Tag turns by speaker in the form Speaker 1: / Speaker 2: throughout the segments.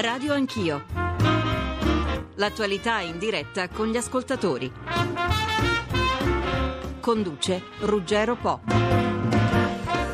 Speaker 1: Radio Anch'io. L'attualità in diretta con gli ascoltatori. Conduce Ruggero Po.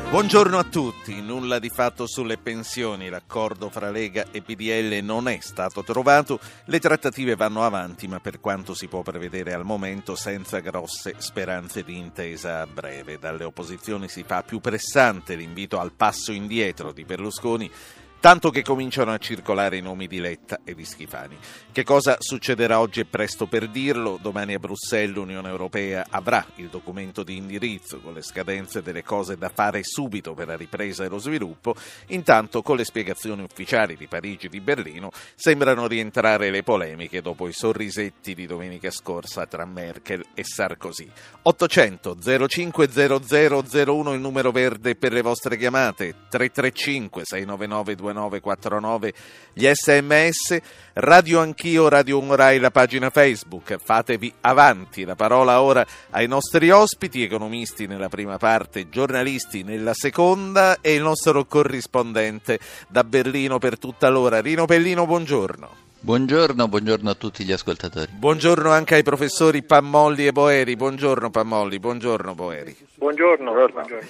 Speaker 2: Buongiorno a tutti. Nulla di fatto sulle pensioni. L'accordo fra Lega e PDL non è stato trovato. Le trattative vanno avanti, ma per quanto si può prevedere al momento, senza grosse speranze di intesa a breve. Dalle opposizioni si fa più pressante l'invito al passo indietro di Berlusconi tanto che cominciano a circolare i nomi di Letta e di Schifani. Che cosa succederà oggi è presto per dirlo, domani a Bruxelles l'Unione Europea avrà il documento di indirizzo con le scadenze delle cose da fare subito per la ripresa e lo sviluppo, intanto con le spiegazioni ufficiali di Parigi e di Berlino sembrano rientrare le polemiche dopo i sorrisetti di domenica scorsa tra Merkel e Sarkozy. 800 05 0001 il numero verde per le vostre chiamate, 335 699 29 3949 gli sms, Radio Anch'io, Radio Umorai, la pagina Facebook. Fatevi avanti. La parola ora ai nostri ospiti, economisti nella prima parte, giornalisti nella seconda e il nostro corrispondente da Berlino per tutta l'ora. Rino Pellino, buongiorno.
Speaker 3: Buongiorno, buongiorno, a tutti gli ascoltatori.
Speaker 2: Buongiorno anche ai professori Pammolli e Boeri. Buongiorno Pammolli, buongiorno Boeri.
Speaker 4: Buongiorno. buongiorno.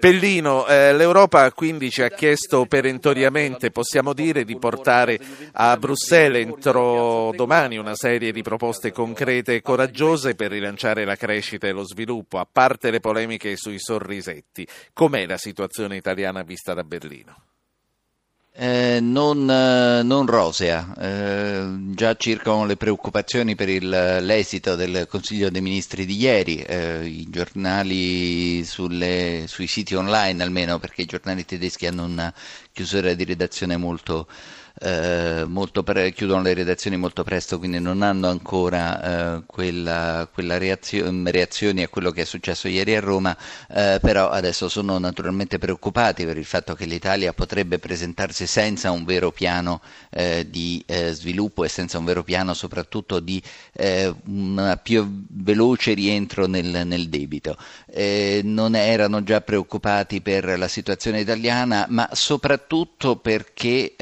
Speaker 2: Pellino, eh, l'Europa quindi ci ha chiesto perentoriamente, possiamo dire, di portare a Bruxelles entro domani una serie di proposte concrete e coraggiose per rilanciare la crescita e lo sviluppo, a parte le polemiche sui sorrisetti. Com'è la situazione italiana vista da Berlino?
Speaker 3: Eh, non, eh, non, rosea, eh, già circolano le preoccupazioni per il, l'esito del Consiglio dei Ministri di ieri, eh, i giornali sulle, sui siti online almeno, perché i giornali tedeschi hanno una chiusura di redazione molto eh, pre- chiudono le redazioni molto presto, quindi non hanno ancora eh, quella, quella reazio- reazioni a quello che è successo ieri a Roma, eh, però adesso sono naturalmente preoccupati per il fatto che l'Italia potrebbe presentarsi senza un vero piano eh, di eh, sviluppo e senza un vero piano soprattutto di un più veloce rientro nel, nel debito. non erano già preoccupati per la situazione italiana, ma soprattutto perché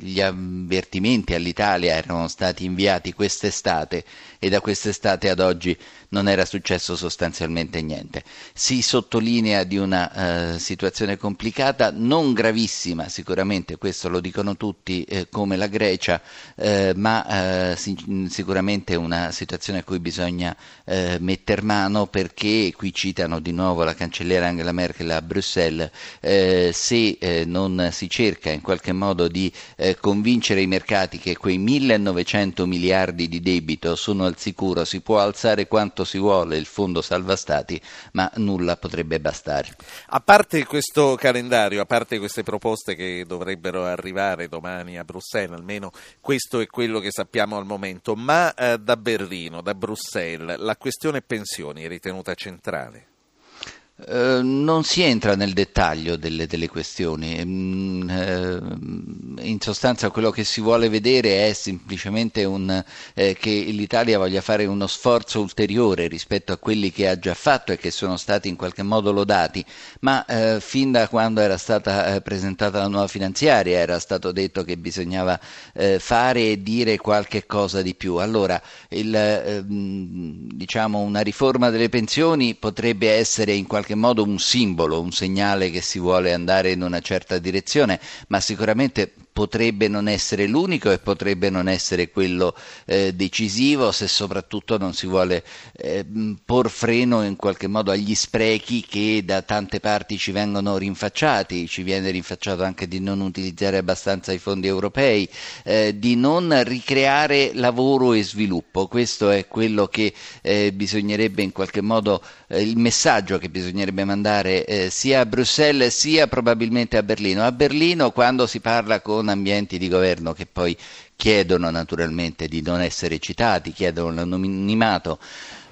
Speaker 3: gli avvertimenti all'Italia erano stati inviati quest'estate e da quest'estate ad oggi non era successo sostanzialmente niente. Si sottolinea di una eh, situazione complicata, non gravissima sicuramente, questo lo dicono tutti, eh, come la Grecia, eh, ma eh, si- sicuramente una situazione a cui bisogna eh, metter mano perché, qui citano di nuovo la cancelliera Angela Merkel a Bruxelles, eh, se non si cerca in qualche modo di convincere i mercati che quei 1900 miliardi di debito sono al sicuro, si può alzare quanto si vuole il fondo salva stati, ma nulla potrebbe bastare.
Speaker 2: A parte questo calendario, a parte queste proposte che dovrebbero arrivare domani a Bruxelles, almeno questo è quello che sappiamo al momento, ma eh, da Berlino, da Bruxelles, la questione pensioni è ritenuta centrale?
Speaker 3: Eh, non si entra nel dettaglio delle, delle questioni, mm, eh, in sostanza quello che si vuole vedere è semplicemente un, eh, che l'Italia voglia fare uno sforzo ulteriore rispetto a quelli che ha già fatto e che sono stati in qualche modo lodati, ma eh, fin da quando era stata presentata la nuova finanziaria era stato detto che bisognava fare e dire qualche cosa di più. Allora, il, ehm, diciamo, una riforma delle pensioni potrebbe essere in qualche qualche modo un simbolo, un segnale che si vuole andare in una certa direzione, ma sicuramente potrebbe non essere l'unico e potrebbe non essere quello eh, decisivo se soprattutto non si vuole eh, por freno in qualche modo agli sprechi che da tante parti ci vengono rinfacciati, ci viene rinfacciato anche di non utilizzare abbastanza i fondi europei, eh, di non ricreare lavoro e sviluppo. Questo è quello che eh, bisognerebbe in qualche modo, eh, il messaggio che bisognerebbe mandare eh, sia a Bruxelles sia probabilmente a Berlino. A Berlino quando si parla con con ambienti di governo che poi chiedono naturalmente di non essere citati, chiedono l'anonimato.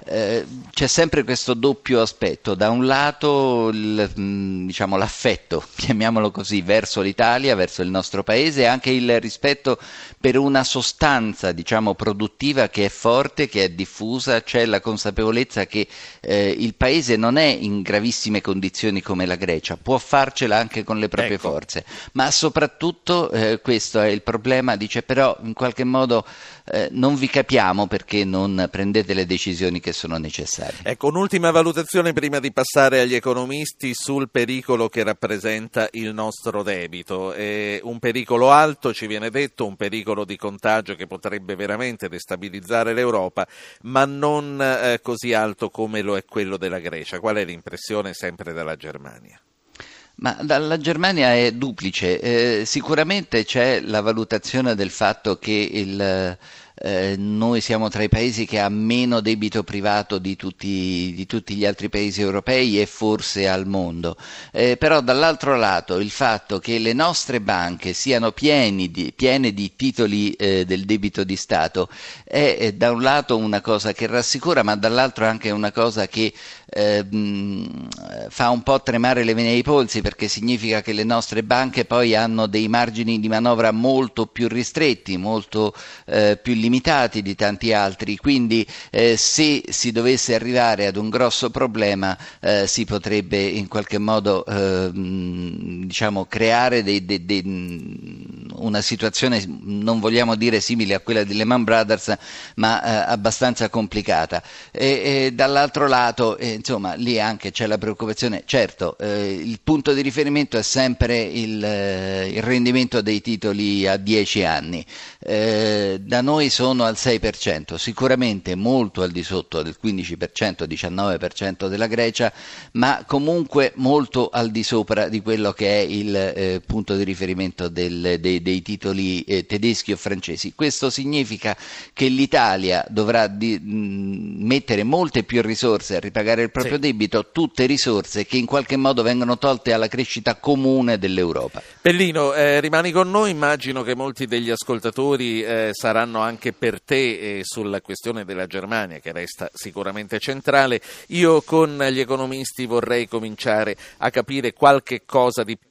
Speaker 3: eh, c'è sempre questo doppio aspetto, da un lato il, mm, diciamo, l'affetto, chiamiamolo così, verso l'Italia, verso il nostro paese e anche il rispetto per una sostanza diciamo, produttiva che è forte, che è diffusa, c'è la consapevolezza che eh, il paese non è in gravissime condizioni come la Grecia, può farcela anche con le proprie
Speaker 2: ecco.
Speaker 3: forze, ma soprattutto eh, questo è il problema, dice però in qualche modo eh, non vi capiamo perché non prendete le decisioni che sono necessarie.
Speaker 2: Ecco, un'ultima valutazione prima di passare agli economisti sul pericolo che rappresenta il nostro debito. È un pericolo alto, ci viene detto, un pericolo di contagio che potrebbe veramente destabilizzare l'Europa, ma non eh, così alto come lo è quello della Grecia. Qual è l'impressione sempre della Germania?
Speaker 3: Ma dalla Germania è duplice. Eh, sicuramente c'è la valutazione del fatto che il, eh, noi siamo tra i paesi che ha meno debito privato di tutti, di tutti gli altri paesi europei e forse al mondo. Eh, però dall'altro lato il fatto che le nostre banche siano di, piene di titoli eh, del debito di Stato è, è da un lato una cosa che rassicura, ma dall'altro anche una cosa che eh, fa un po' tremare le vene ai polsi perché significa che le nostre banche poi hanno dei margini di manovra molto più ristretti, molto eh, più limitati di tanti altri, quindi eh, se si dovesse arrivare ad un grosso problema eh, si potrebbe in qualche modo ehm, diciamo, creare dei, dei, dei, una situazione, non vogliamo dire simile a quella di Lehman Brothers, ma eh, abbastanza complicata. E, e dall'altro lato, eh, insomma, lì anche c'è la preoccupazione, certo, eh, il punto di riferimento è sempre il, eh, il rendimento dei titoli a 10 anni. Eh, da noi sono al 6%, sicuramente molto al di sotto del 15%, 19% della Grecia, ma comunque molto al di sopra di quello che è il eh, punto di riferimento del, dei, dei, titoli eh, tedeschi o francesi. Questo significa che l'Italia dovrà di, mh, mettere molte più risorse a ripagare il proprio sì. debito, tutte risorse che in qualche modo vengono tolte alla crescita comune dell'Europa.
Speaker 2: Pellino, eh, rimani con noi, immagino che molti degli ascoltatori eh, saranno anche per te eh, sulla questione della Germania che resta sicuramente centrale. Io con gli economisti vorrei cominciare a capire qualche cosa di più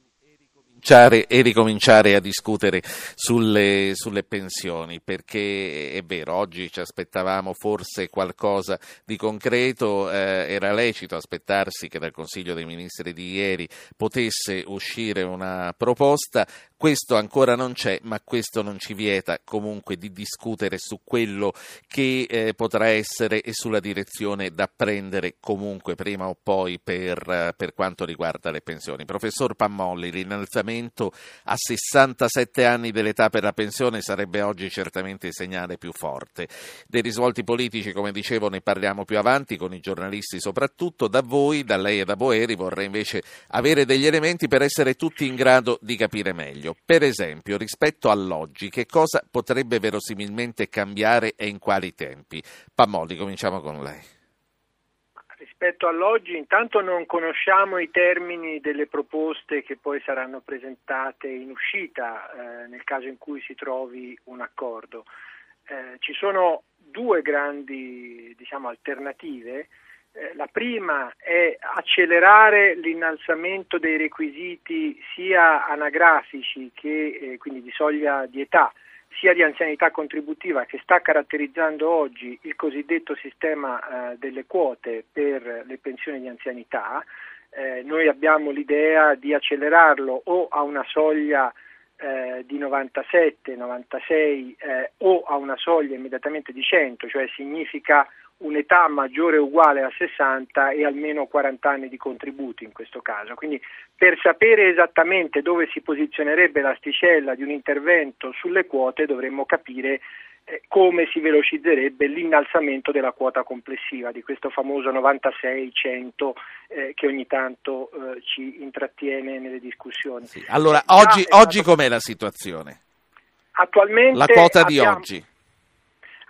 Speaker 2: e ricominciare a discutere sulle, sulle, pensioni, perché è vero, oggi ci aspettavamo forse qualcosa di concreto, eh, era lecito aspettarsi che dal Consiglio dei Ministri di ieri potesse uscire una proposta, questo ancora non c'è, ma questo non ci vieta comunque di discutere su quello che eh, potrà essere e sulla direzione da prendere comunque prima o poi per, per quanto riguarda le pensioni. Professor Pammolli, l'innalzamento a 67 anni dell'età per la pensione sarebbe oggi certamente il segnale più forte. Dei risvolti politici, come dicevo, ne parliamo più avanti con i giornalisti soprattutto. Da voi, da lei e da Boeri, vorrei invece avere degli elementi per essere tutti in grado di capire meglio meglio. Per esempio, rispetto all'oggi, che cosa potrebbe verosimilmente cambiare e in quali tempi? Pamoli, cominciamo con lei.
Speaker 4: Rispetto all'oggi, intanto non conosciamo i termini delle proposte che poi saranno presentate in uscita eh, nel caso in cui si trovi un accordo. Eh, ci sono due grandi diciamo, alternative la prima è accelerare l'innalzamento dei requisiti sia anagrafici che eh, quindi di soglia di età, sia di anzianità contributiva che sta caratterizzando oggi il cosiddetto sistema eh, delle quote per le pensioni di anzianità. Eh, noi abbiamo l'idea di accelerarlo o a una soglia eh, di 97, 96 eh, o a una soglia immediatamente di 100, cioè significa un'età maggiore o uguale a 60 e almeno 40 anni di contributi in questo caso. Quindi per sapere esattamente dove si posizionerebbe l'asticella di un intervento sulle quote dovremmo capire eh, come si velocizzerebbe l'innalzamento della quota complessiva di questo famoso 96-100 eh, che ogni tanto eh, ci intrattiene nelle discussioni.
Speaker 2: Sì. Allora, oggi, oggi com'è la situazione?
Speaker 4: Attualmente
Speaker 2: la quota
Speaker 4: abbiamo...
Speaker 2: di oggi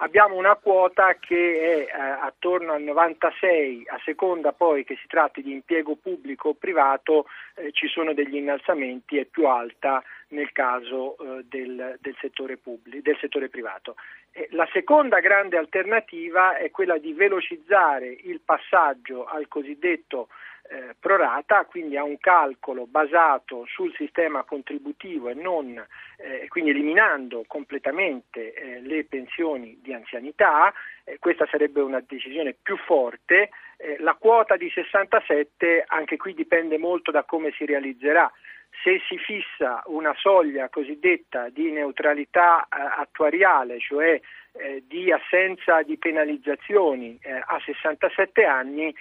Speaker 4: abbiamo una quota che è eh, attorno al 96, a seconda poi che si tratti di impiego pubblico o privato, eh, ci sono degli innalzamenti, è più alta nel caso eh, del, del, settore pubblico, del, settore privato. Eh, la seconda grande alternativa è quella di velocizzare il passaggio al cosiddetto eh, prorata, quindi a un calcolo basato sul sistema contributivo e non, eh, quindi eliminando completamente eh, le pensioni di anzianità, eh, questa sarebbe una decisione più forte. Eh, la quota di 67 anche qui dipende molto da come si realizzerà se si fissa una soglia cosiddetta di neutralità eh, attuariale, cioè eh, di assenza di penalizzazioni eh, a 67 anni,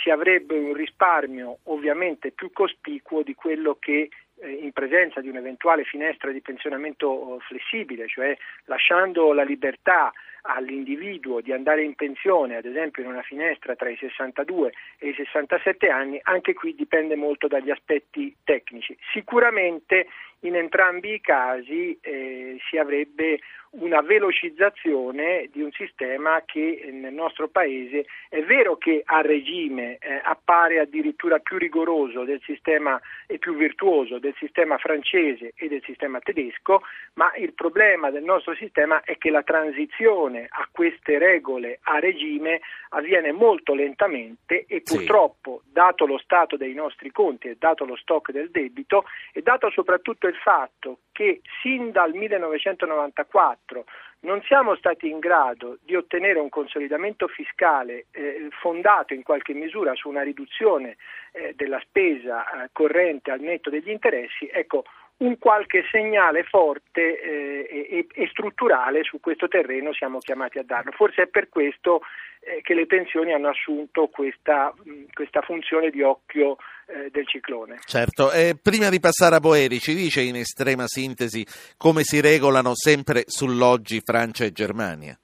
Speaker 4: si avrebbe un risparmio ovviamente più cospicuo di quello che in presenza di un'eventuale finestra di pensionamento oh, flessibile, cioè lasciando la libertà all'individuo di andare in pensione, ad esempio in una finestra tra i 62 e i 67 anni, anche qui dipende molto dagli aspetti tecnici. Sicuramente in entrambi i casi eh, si avrebbe una velocizzazione di un sistema che nel nostro paese è vero che a regime eh, appare addirittura più rigoroso del sistema e più virtuoso del sistema francese e del sistema tedesco, ma il problema del nostro sistema è che la transizione a queste regole a regime avviene molto lentamente e purtroppo, sì. dato lo stato dei nostri conti e dato lo stock del debito e dato soprattutto il fatto che sin dal 1994 non siamo stati in grado di ottenere un consolidamento fiscale eh, fondato in qualche misura su una riduzione eh, della spesa eh, corrente al netto degli interessi, ecco, un qualche segnale forte eh, e, e, strutturale su questo terreno siamo chiamati a darlo. Forse è per questo eh, che le pensioni hanno assunto questa, questa funzione di occhio eh, del ciclone.
Speaker 2: Certo, prima di passare a Boeri, ci dice in estrema sintesi come si regolano sempre sull'oggi Francia e Germania?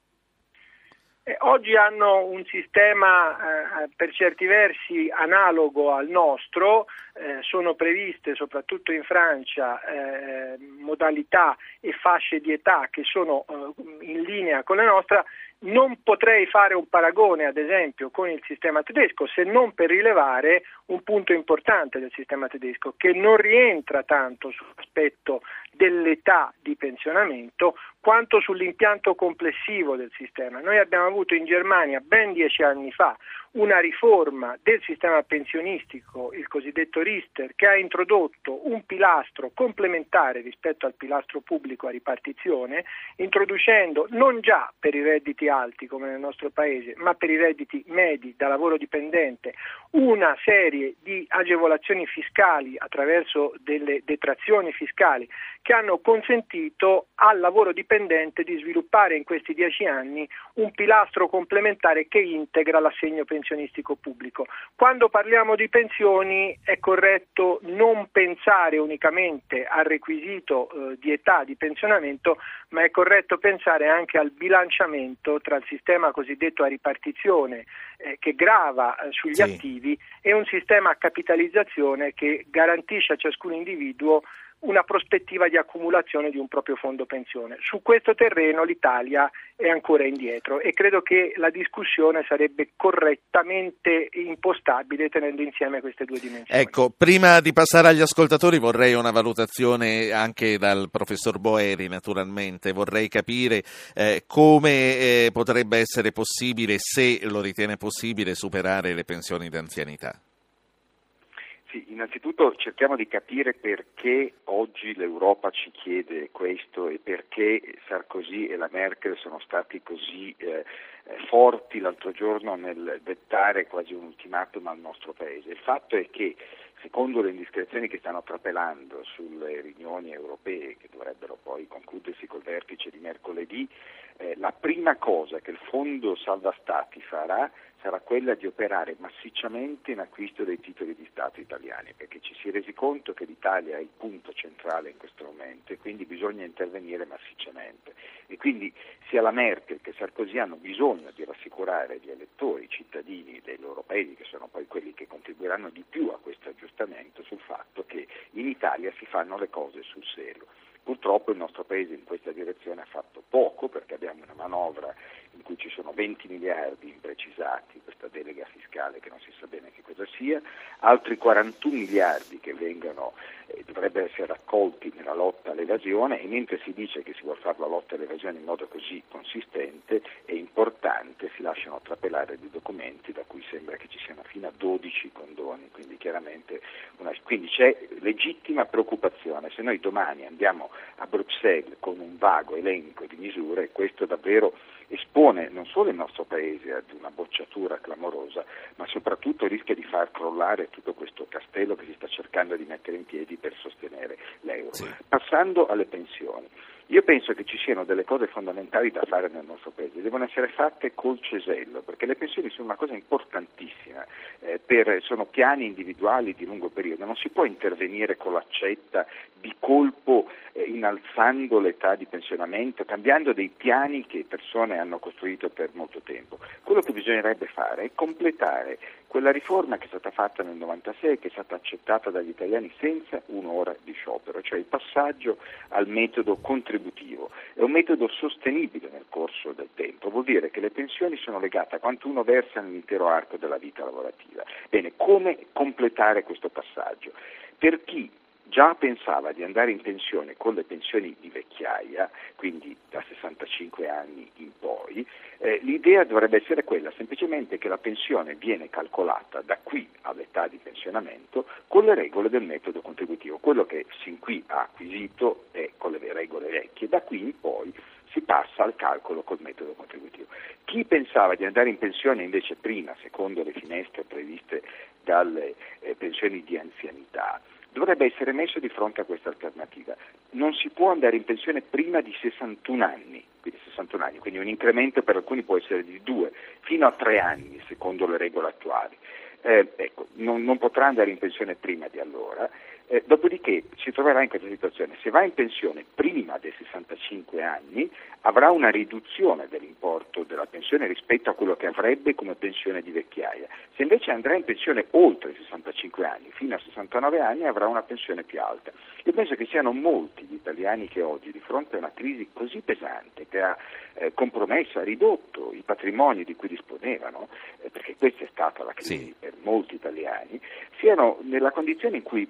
Speaker 4: Eh, oggi hanno un sistema eh, per certi versi analogo al nostro, eh, sono previste soprattutto in Francia eh, modalità e fasce di età che sono eh, in linea con la nostra, non potrei fare un paragone, ad esempio, con il sistema tedesco, se non per rilevare un punto importante del sistema tedesco, che non rientra tanto sull'aspetto dell'età di pensionamento quanto sull'impianto complessivo del sistema. Noi abbiamo avuto in Germania ben dieci anni fa una riforma del sistema pensionistico, il cosiddetto Rister, che ha introdotto un pilastro complementare rispetto al pilastro pubblico a ripartizione, introducendo non già per i redditi alti come nel nostro paese, ma per i redditi medi da lavoro dipendente, una serie di agevolazioni fiscali attraverso delle detrazioni fiscali che hanno consentito al lavoro dipendente di sviluppare in questi dieci anni un pilastro complementare che integra l'assegno pensionistico pubblico. Quando parliamo di pensioni è corretto non pensare unicamente al requisito eh, di età di pensionamento, ma è corretto pensare anche al bilanciamento tra il sistema cosiddetto a ripartizione eh, che grava eh, sugli sì. attivi e un sistema a capitalizzazione che garantisce a ciascun individuo una prospettiva di accumulazione di un proprio fondo pensione. Su questo terreno l'Italia è ancora indietro e credo che la discussione sarebbe correttamente impostabile tenendo insieme queste due dimensioni.
Speaker 2: Ecco, prima di passare agli ascoltatori vorrei una valutazione anche dal professor Boeri naturalmente, vorrei capire eh, come eh, potrebbe essere possibile, se lo ritiene possibile, superare le pensioni d'anzianità.
Speaker 5: Sì, innanzitutto cerchiamo di capire perché oggi l'Europa ci chiede questo e perché Sarkozy e la Merkel sono stati così eh, eh, forti l'altro giorno nel dettare quasi un ultimatum al nostro Paese. Il fatto è che secondo le indiscrezioni che stanno trapelando sulle riunioni europee che dovrebbero poi concludersi col vertice di mercoledì, eh, la prima cosa che il Fondo Salva Stati farà sarà quella di operare massicciamente in acquisto dei titoli di Stato italiani, perché ci si è resi conto che l'Italia è il punto centrale in questo momento e quindi bisogna intervenire massicciamente. E quindi sia la Merkel che Sarkozy hanno bisogno di rassicurare gli elettori, i cittadini dei loro paesi, che sono poi quelli che contribuiranno di più a questo aggiustamento, sul fatto che in Italia si fanno le cose sul serio. Purtroppo il nostro Paese in questa direzione ha fatto poco perché abbiamo una manovra in cui ci sono 20 miliardi imprecisati, questa delega fiscale che non si sa bene che cosa sia, altri 41 miliardi che vengono, eh, dovrebbero essere raccolti nella lotta all'evasione e mentre si dice che si vuole fare la lotta all'evasione in modo così consistente e importante si lasciano trapelare dei documenti da cui sembra che ci siano fino a 12 condoni, quindi chiaramente una, quindi c'è legittima preoccupazione. Se noi domani andiamo a Bruxelles con un vago elenco di misure, questo davvero espone non solo il nostro Paese ad una bocciatura clamorosa, ma soprattutto rischia di far crollare tutto questo castello che si sta cercando di mettere in piedi per sostenere l'euro. Sì. Passando alle pensioni. Io penso che ci siano delle cose fondamentali da fare nel nostro Paese, devono essere fatte col cesello, perché le pensioni sono una cosa importantissima, eh, per, sono piani individuali di lungo periodo, non si può intervenire con l'accetta di colpo eh, innalzando l'età di pensionamento, cambiando dei piani che persone hanno costruito per molto tempo. Quello che bisognerebbe fare è completare quella riforma che è stata fatta nel 96 che è stata accettata dagli italiani senza un'ora di sciopero, cioè il passaggio al metodo contributivo. È un metodo sostenibile nel corso del tempo, vuol dire che le pensioni sono legate a quanto uno versa nell'intero arco della vita lavorativa. Bene, come completare questo passaggio? Per chi già pensava di andare in pensione con le pensioni di vecchiaia, quindi da 65 anni in poi, eh, l'idea dovrebbe essere quella semplicemente che la pensione viene calcolata da qui all'età di pensionamento con le regole del metodo contributivo. Quello che sin qui ha acquisito è con le regole vecchie, da qui in poi si passa al calcolo col metodo contributivo. Chi pensava di andare in pensione invece prima, secondo le finestre previste dalle eh, pensioni di anzianità, dovrebbe essere messo di fronte a questa alternativa. Non si può andare in pensione prima di 61 anni, quindi, 61 anni, quindi un incremento per alcuni può essere di 2 fino a 3 anni secondo le regole attuali. Eh, ecco, non, non potrà andare in pensione prima di allora eh, dopodiché si troverà in questa situazione. Se va in pensione prima dei 65 anni avrà una riduzione dell'importo della pensione rispetto a quello che avrebbe come pensione di vecchiaia. Se invece andrà in pensione oltre i 65 anni, fino a 69 anni, avrà una pensione più alta. Io penso che siano molti gli italiani che oggi, di fronte a una crisi così pesante, che ha eh, compromesso, ha ridotto i patrimoni di cui disponevano, eh, perché questa è stata la crisi sì. per molti italiani, siano nella condizione in cui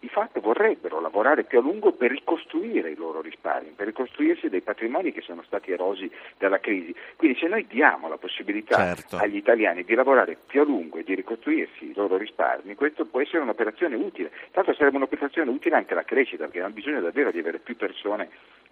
Speaker 5: di fatto vorrebbero lavorare più a lungo per ricostruire i loro risparmi, per ricostruirsi dei patrimoni che sono stati erosi dalla crisi. Quindi se noi diamo la possibilità certo. agli italiani di lavorare più a lungo e di ricostruirsi i loro risparmi, questo può essere un'operazione utile. Tanto sarebbe un'operazione utile anche alla crescita, perché abbiamo bisogno davvero di avere più persone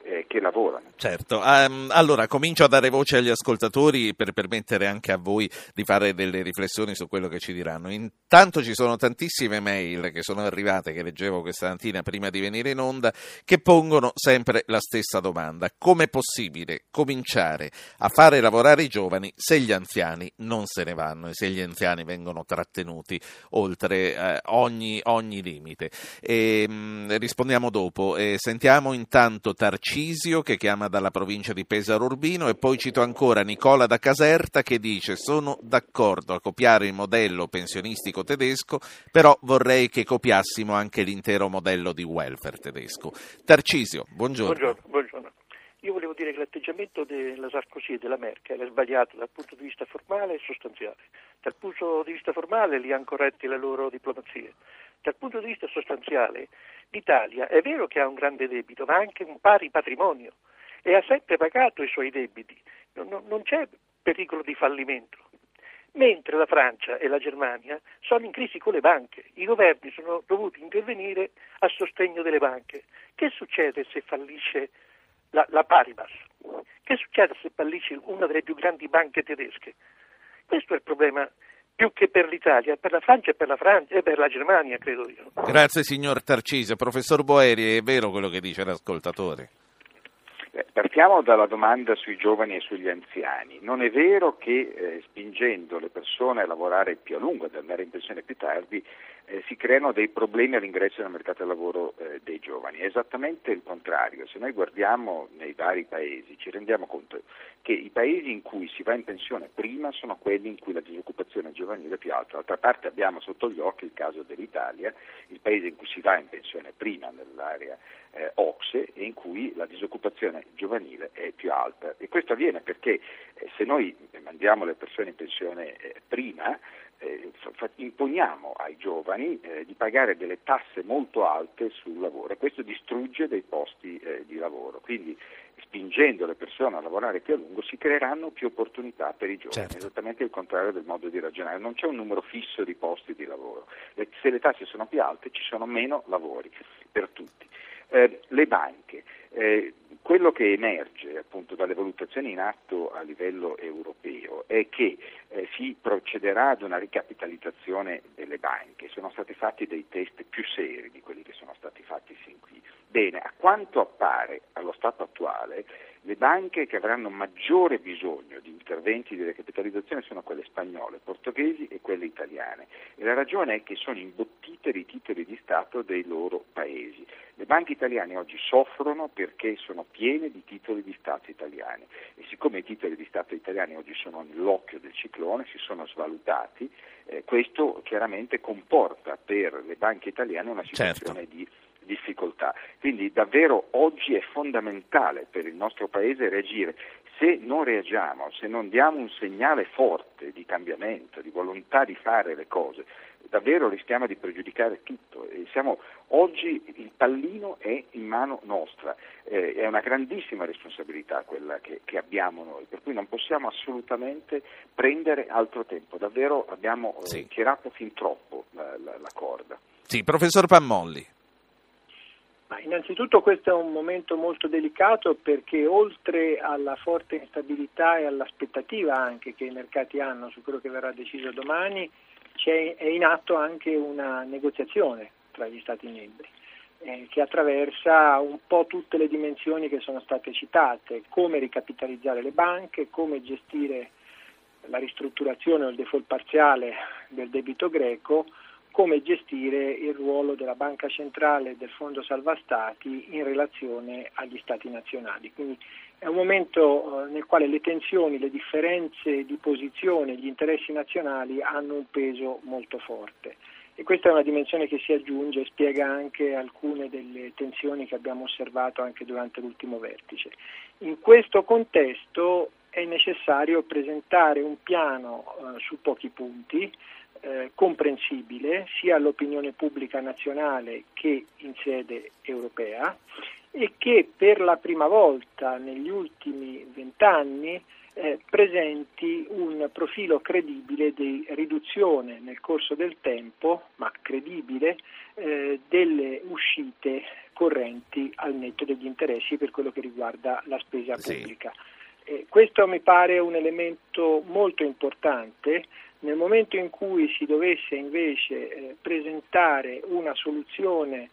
Speaker 5: eh, che lavorano.
Speaker 2: Certo, um, allora comincio a dare voce agli ascoltatori per permettere anche a voi di fare delle riflessioni su quello che ci diranno. Intanto ci sono tantissime mail che sono arrivate, che leggevo questa mattina prima di venire in onda, che pongono sempre la stessa domanda. Com'è possibile cominciare a fare lavorare i giovani se gli anziani non se ne vanno e se gli anziani vengono trattenuti oltre eh, ogni, ogni, limite? E, mh, mm, rispondiamo dopo. E sentiamo intanto Tarcino Cisio che chiama dalla provincia di Pesaro Urbino e poi cito ancora Nicola da Caserta che dice sono d'accordo a copiare il modello pensionistico tedesco, però vorrei che copiassimo anche l'intero modello di welfare tedesco. Tarcisio, buongiorno.
Speaker 6: Buongiorno, buongiorno. Io volevo dire che l'atteggiamento della Sarkozy e della Merkel è sbagliato dal punto di vista formale e sostanziale. Dal punto di vista formale li hanno corretti le loro diplomazie. Dal punto di vista sostanziale l'Italia è vero che ha un grande debito, ma ha anche un pari patrimonio e ha sempre pagato i suoi debiti, non, non c'è pericolo di fallimento. Mentre la Francia e la Germania sono in crisi con le banche, i governi sono dovuti intervenire a sostegno delle banche. Che succede se fallisce la, la Paribas? Che succede se fallisce una delle più grandi banche tedesche? Questo è il problema più che per l'Italia, per la Francia e per la, Francia, e per la Germania, credo io.
Speaker 2: Grazie signor Tarcisio. Professor Boeri, è vero quello che dice l'ascoltatore?
Speaker 5: Eh, partiamo dalla domanda sui giovani e sugli anziani. Non è vero che eh, spingendo le persone a lavorare più a lungo, ad andare in pensione più tardi, eh, si creano dei problemi all'ingresso nel mercato del lavoro eh, dei giovani. È esattamente il contrario. Se noi guardiamo nei vari paesi ci rendiamo conto che i paesi in cui si va in pensione prima sono quelli in cui la disoccupazione giovanile è più alta. D'altra parte abbiamo sotto gli occhi il caso dell'Italia, il paese in cui si va in pensione prima nell'area eh, OXE e in cui la disoccupazione giovanile è più alta. E questo avviene perché eh, se noi mandiamo le persone in pensione eh, prima, eh, imponiamo ai giovani eh, di pagare delle tasse molto alte sul lavoro e questo distrugge dei posti eh, di lavoro. Quindi spingendo le persone a lavorare più a lungo si creeranno più opportunità per i giovani, certo. esattamente il contrario del modo di ragionare. Non c'è un numero fisso di posti di lavoro. Le, se le tasse sono più alte ci sono meno lavori per tutti. Eh, le banche. Eh, quello che emerge appunto dalle valutazioni in atto a livello europeo è che eh, si procederà ad una ricapitalizzazione delle banche, sono stati fatti dei test più seri di quelli che sono stati fatti sin qui. Bene, a quanto appare allo stato attuale, le banche che avranno maggiore bisogno di interventi di ricapitalizzazione sono quelle spagnole, portoghesi e quelle italiane. E la ragione è che sono imbottite dei titoli di Stato dei loro paesi. Le banche italiane oggi soffrono perché sono piene di titoli di Stato italiani e siccome i titoli di Stato italiani oggi sono nell'occhio del ciclone, si sono svalutati, eh, questo chiaramente comporta per le banche italiane una situazione certo. di difficoltà. Quindi davvero oggi è fondamentale per il nostro Paese reagire. Se non reagiamo, se non diamo un segnale forte di cambiamento, di volontà di fare le cose, davvero rischiamo di pregiudicare tutto. Siamo, oggi il pallino è in mano nostra, eh, è una grandissima responsabilità quella che, che, abbiamo noi, per cui non possiamo assolutamente prendere altro tempo, davvero abbiamo eh, sì. tirato fin troppo la, la, la corda.
Speaker 2: Sì, professor Pammolli.
Speaker 4: Ma innanzitutto questo è un momento molto delicato perché oltre alla forte instabilità e all'aspettativa anche che i mercati hanno su quello che verrà deciso domani, è in atto anche una negoziazione tra gli Stati membri eh, che attraversa un po' tutte le dimensioni che sono state citate, come ricapitalizzare le banche, come gestire la ristrutturazione o il default parziale del debito greco, come gestire il ruolo della Banca Centrale e del Fondo Salva Stati in relazione agli Stati nazionali. Quindi è un momento eh, nel quale le tensioni, le differenze di posizione, gli interessi nazionali hanno un peso molto forte. E questa è una dimensione che si aggiunge e spiega anche alcune delle tensioni che abbiamo osservato anche durante l'ultimo vertice. In questo contesto è necessario presentare un piano eh, su pochi punti eh, comprensibile sia all'opinione pubblica nazionale che in sede europea e che per la prima volta negli ultimi vent'anni eh, presenti un profilo credibile di riduzione nel corso del tempo, ma credibile, eh, delle uscite correnti al netto degli interessi per quello che riguarda la spesa pubblica. Sì. Eh, questo mi pare un elemento molto importante nel momento in cui si dovesse invece eh, presentare una soluzione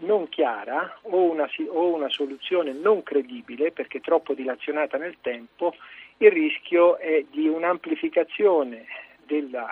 Speaker 4: non chiara o una, o una, soluzione non credibile perché troppo dilazionata nel tempo, il rischio è di un'amplificazione della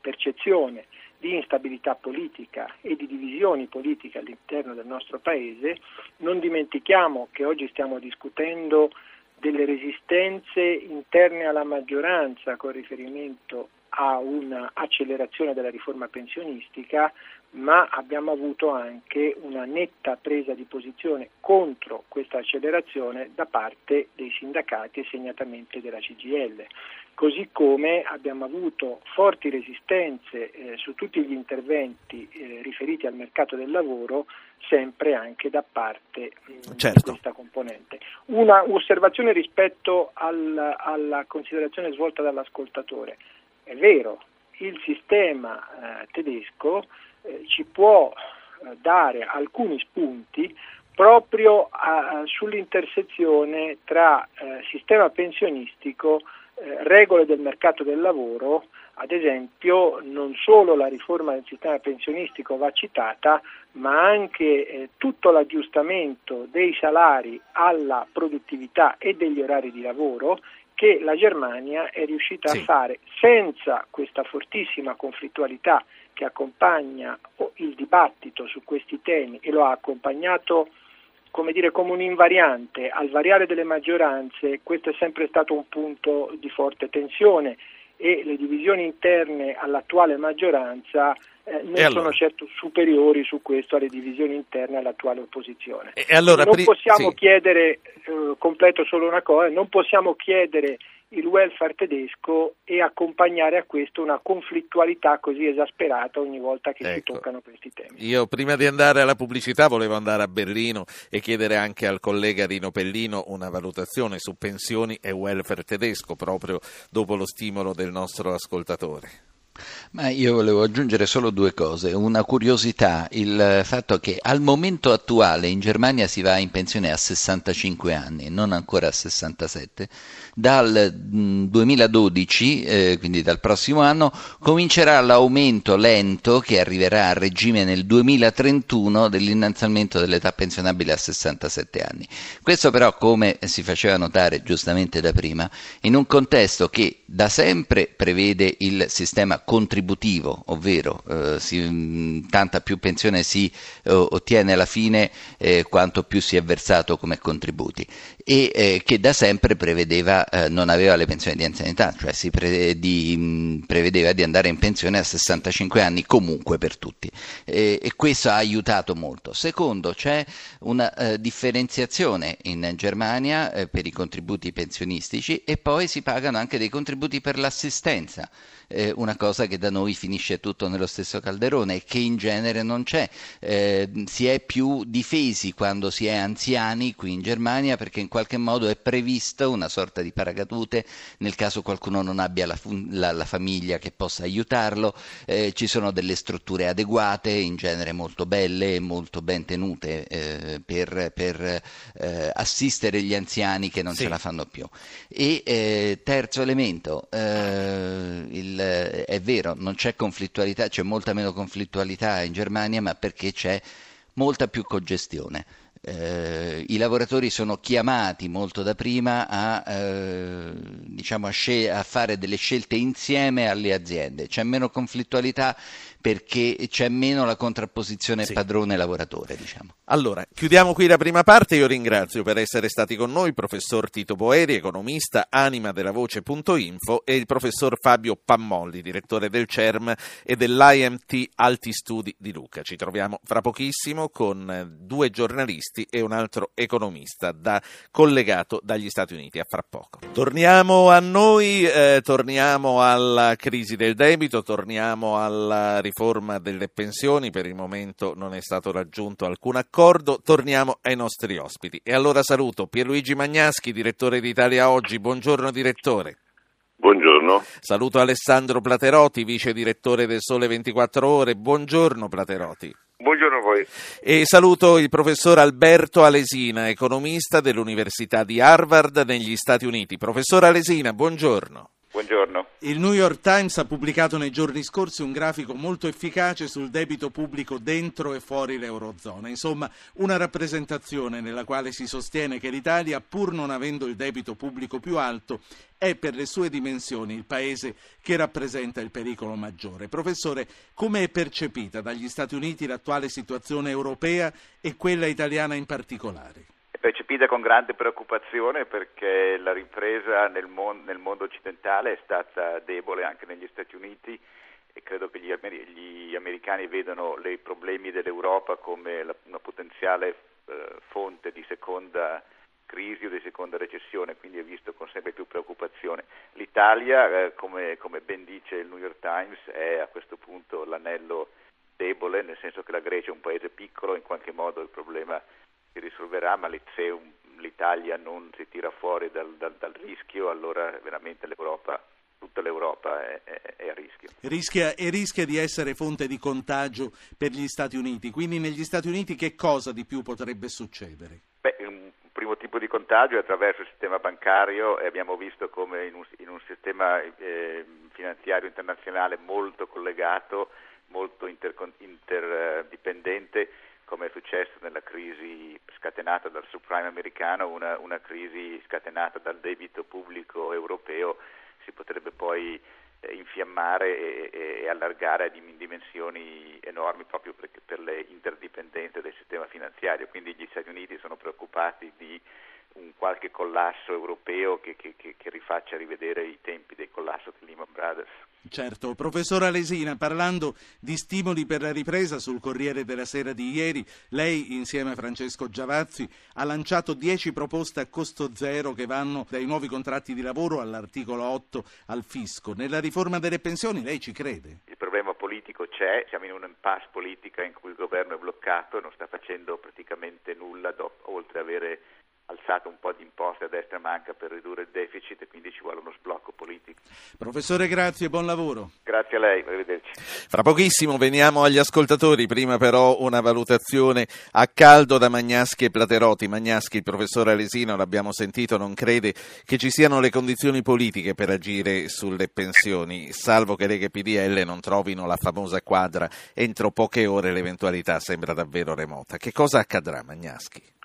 Speaker 4: percezione di instabilità politica e di divisioni politiche all'interno del nostro Paese. Non dimentichiamo che oggi stiamo discutendo delle resistenze interne alla maggioranza con riferimento a un'accelerazione della riforma pensionistica, ma abbiamo avuto anche una netta presa di posizione contro questa accelerazione da parte dei sindacati e segnatamente della CGL. Così come abbiamo avuto forti resistenze eh, su tutti gli interventi eh, riferiti al mercato del lavoro, sempre anche da parte mh, mm, certo. di questa componente. Una osservazione rispetto al, alla considerazione svolta dall'ascoltatore. È vero, il sistema eh, tedesco eh, ci può eh, dare alcuni spunti proprio a, sull'intersezione tra eh, sistema pensionistico, eh, regole del mercato del lavoro, ad esempio non solo la riforma del sistema pensionistico va citata, ma anche eh, tutto l'aggiustamento dei salari alla produttività e degli orari di lavoro che la Germania è riuscita sì. a fare senza questa fortissima conflittualità che accompagna il dibattito su questi temi e lo ha accompagnato come dire come un invariante al variare delle maggioranze, questo è sempre stato un punto di forte tensione e le divisioni interne all'attuale maggioranza eh, non allora? sono certo superiori su questo alle divisioni interne all'attuale opposizione.
Speaker 2: Allora,
Speaker 4: non possiamo sì. chiedere, eh, completo solo una cosa, non possiamo chiedere il welfare tedesco e accompagnare a questo una conflittualità così esasperata ogni volta che ecco. si toccano questi temi.
Speaker 2: Io prima di andare alla pubblicità volevo andare a Berlino e chiedere anche al collega Rino Pellino una valutazione su pensioni e welfare tedesco proprio dopo lo stimolo del nostro ascoltatore.
Speaker 3: Ma io volevo aggiungere solo due cose. Una curiosità, il fatto che al momento attuale in Germania si va in pensione a 65 anni, non ancora a 67. Dal 2012, mm, eh, quindi dal prossimo anno, comincerà l'aumento lento che arriverà a regime nel 2031 dell'innalzamento dell'età pensionabile a 67 anni. Questo però, come si faceva notare giustamente da prima, in un contesto che da sempre prevede il sistema contributivo, ovvero eh, si, mm, tanta più pensione si eh, ottiene alla fine eh, quanto più si è versato come contributi e eh, che da sempre prevedeva, eh, non aveva le pensioni di anzianità, cioè si pre- di, mh, prevedeva di andare in pensione a 65 anni comunque per tutti e, e questo ha aiutato molto. Secondo, c'è una eh, differenziazione in Germania per i contributi pensionistici e poi si pagano anche dei contributi per l'assistenza eh, una cosa che da noi finisce tutto nello stesso calderone e che in genere non c'è. Eh, si è più difesi quando si è anziani qui in Germania perché in qualche modo è prevista una sorta di paracadute nel caso qualcuno non abbia la, la, la famiglia che possa aiutarlo. Eh, ci sono delle strutture adeguate, in genere molto belle e molto ben tenute eh, per, per eh, assistere gli anziani che non sì. ce la fanno più. E eh, terzo elemento, il è vero, non c'è conflittualità, c'è molta meno conflittualità in Germania, ma perché c'è molta più congestione. Eh, I lavoratori sono chiamati molto da prima a, eh, diciamo a, a, fare delle scelte insieme alle aziende, c'è meno conflittualità perché c'è meno la contrapposizione sì. padrone-lavoratore. Diciamo.
Speaker 2: Allora, chiudiamo qui la prima parte. Io ringrazio per essere stati con noi il professor Tito Boeri, economista, anima della voce.info e il professor Fabio Pammolli, direttore del CERM e dell'IMT Alti Studi di Luca. Ci troviamo fra pochissimo con due giornalisti e un altro economista da, collegato dagli Stati Uniti. A fra poco. Torniamo a noi, eh, torniamo alla crisi del debito, torniamo alla riforma delle pensioni, per il momento non è stato raggiunto alcun accordo. Torniamo ai nostri ospiti. E allora saluto Pierluigi Magnaschi, direttore di Italia Oggi. Buongiorno direttore.
Speaker 7: Buongiorno.
Speaker 2: Saluto Alessandro Platerotti, vice direttore del Sole 24 Ore. Buongiorno Platerotti.
Speaker 7: Buongiorno a voi.
Speaker 2: E saluto il professor Alberto Alesina, economista dell'Università di Harvard negli Stati Uniti. Professor Alesina, buongiorno.
Speaker 7: Buongiorno.
Speaker 2: Il New York Times ha pubblicato nei giorni scorsi un grafico molto efficace sul debito pubblico dentro e fuori l'Eurozona. Insomma, una rappresentazione nella quale si sostiene che l'Italia, pur non avendo il debito pubblico più alto, è per le sue dimensioni il paese che rappresenta il pericolo maggiore. Professore, come è percepita dagli Stati Uniti l'attuale situazione europea e quella italiana in particolare?
Speaker 7: Percepita con grande preoccupazione perché la ripresa nel, mon- nel, mondo occidentale è stata debole anche negli Stati Uniti e credo che gli, amer- gli americani vedano i problemi dell'Europa come la- una potenziale eh, fonte di seconda crisi o di seconda recessione, quindi è visto con sempre più preoccupazione. L'Italia, eh, come, come ben dice il New York Times, è a questo punto l'anello debole, nel senso che la Grecia è un paese piccolo, in qualche modo il problema si risolverà, ma se un, l'Italia non si tira fuori dal, dal, dal, rischio, allora veramente l'Europa, tutta l'Europa è, è, è a rischio.
Speaker 2: Rischia, e rischia di essere fonte di contagio per gli Stati Uniti. Quindi negli Stati Uniti che cosa di più potrebbe succedere?
Speaker 7: Beh, un primo tipo di contagio è attraverso il sistema bancario e abbiamo visto come in un, in un sistema eh, finanziario internazionale molto collegato, molto interdipendente, come è successo nella crisi scatenata dal subprime americano, una, una crisi scatenata dal debito pubblico europeo si potrebbe poi eh, infiammare e, e, allargare a dimensioni enormi proprio per, per le interdipendenze del sistema finanziario. Quindi gli Stati Uniti sono preoccupati di un qualche collasso europeo che, che, che, che rifaccia rivedere i tempi del collasso di Lehman Brothers.
Speaker 2: Certo, professor Alesina, parlando di stimoli per la ripresa sul Corriere della Sera di ieri, lei insieme a Francesco Giavazzi ha lanciato 10 proposte a costo zero che vanno dai nuovi contratti di lavoro all'articolo 8 al fisco. Nella riforma delle pensioni lei ci crede?
Speaker 7: Il problema politico c'è, siamo in un'impasse politica in cui il governo è bloccato e non sta facendo praticamente nulla dopo, oltre ad avere alzato un po' di imposte a destra e manca per ridurre il deficit e quindi ci vuole uno sblocco politico.
Speaker 2: Professore, grazie, buon lavoro.
Speaker 7: Grazie a lei, arrivederci.
Speaker 2: Fra pochissimo veniamo agli ascoltatori, prima però una valutazione a caldo da Magnaschi e Platerotti. Magnaschi, il professore Alesino, l'abbiamo sentito, non crede che ci siano le condizioni politiche per agire sulle pensioni, salvo che Lega e PDL non trovino la famosa quadra entro poche ore l'eventualità sembra davvero remota. Che cosa accadrà, Magnaschi?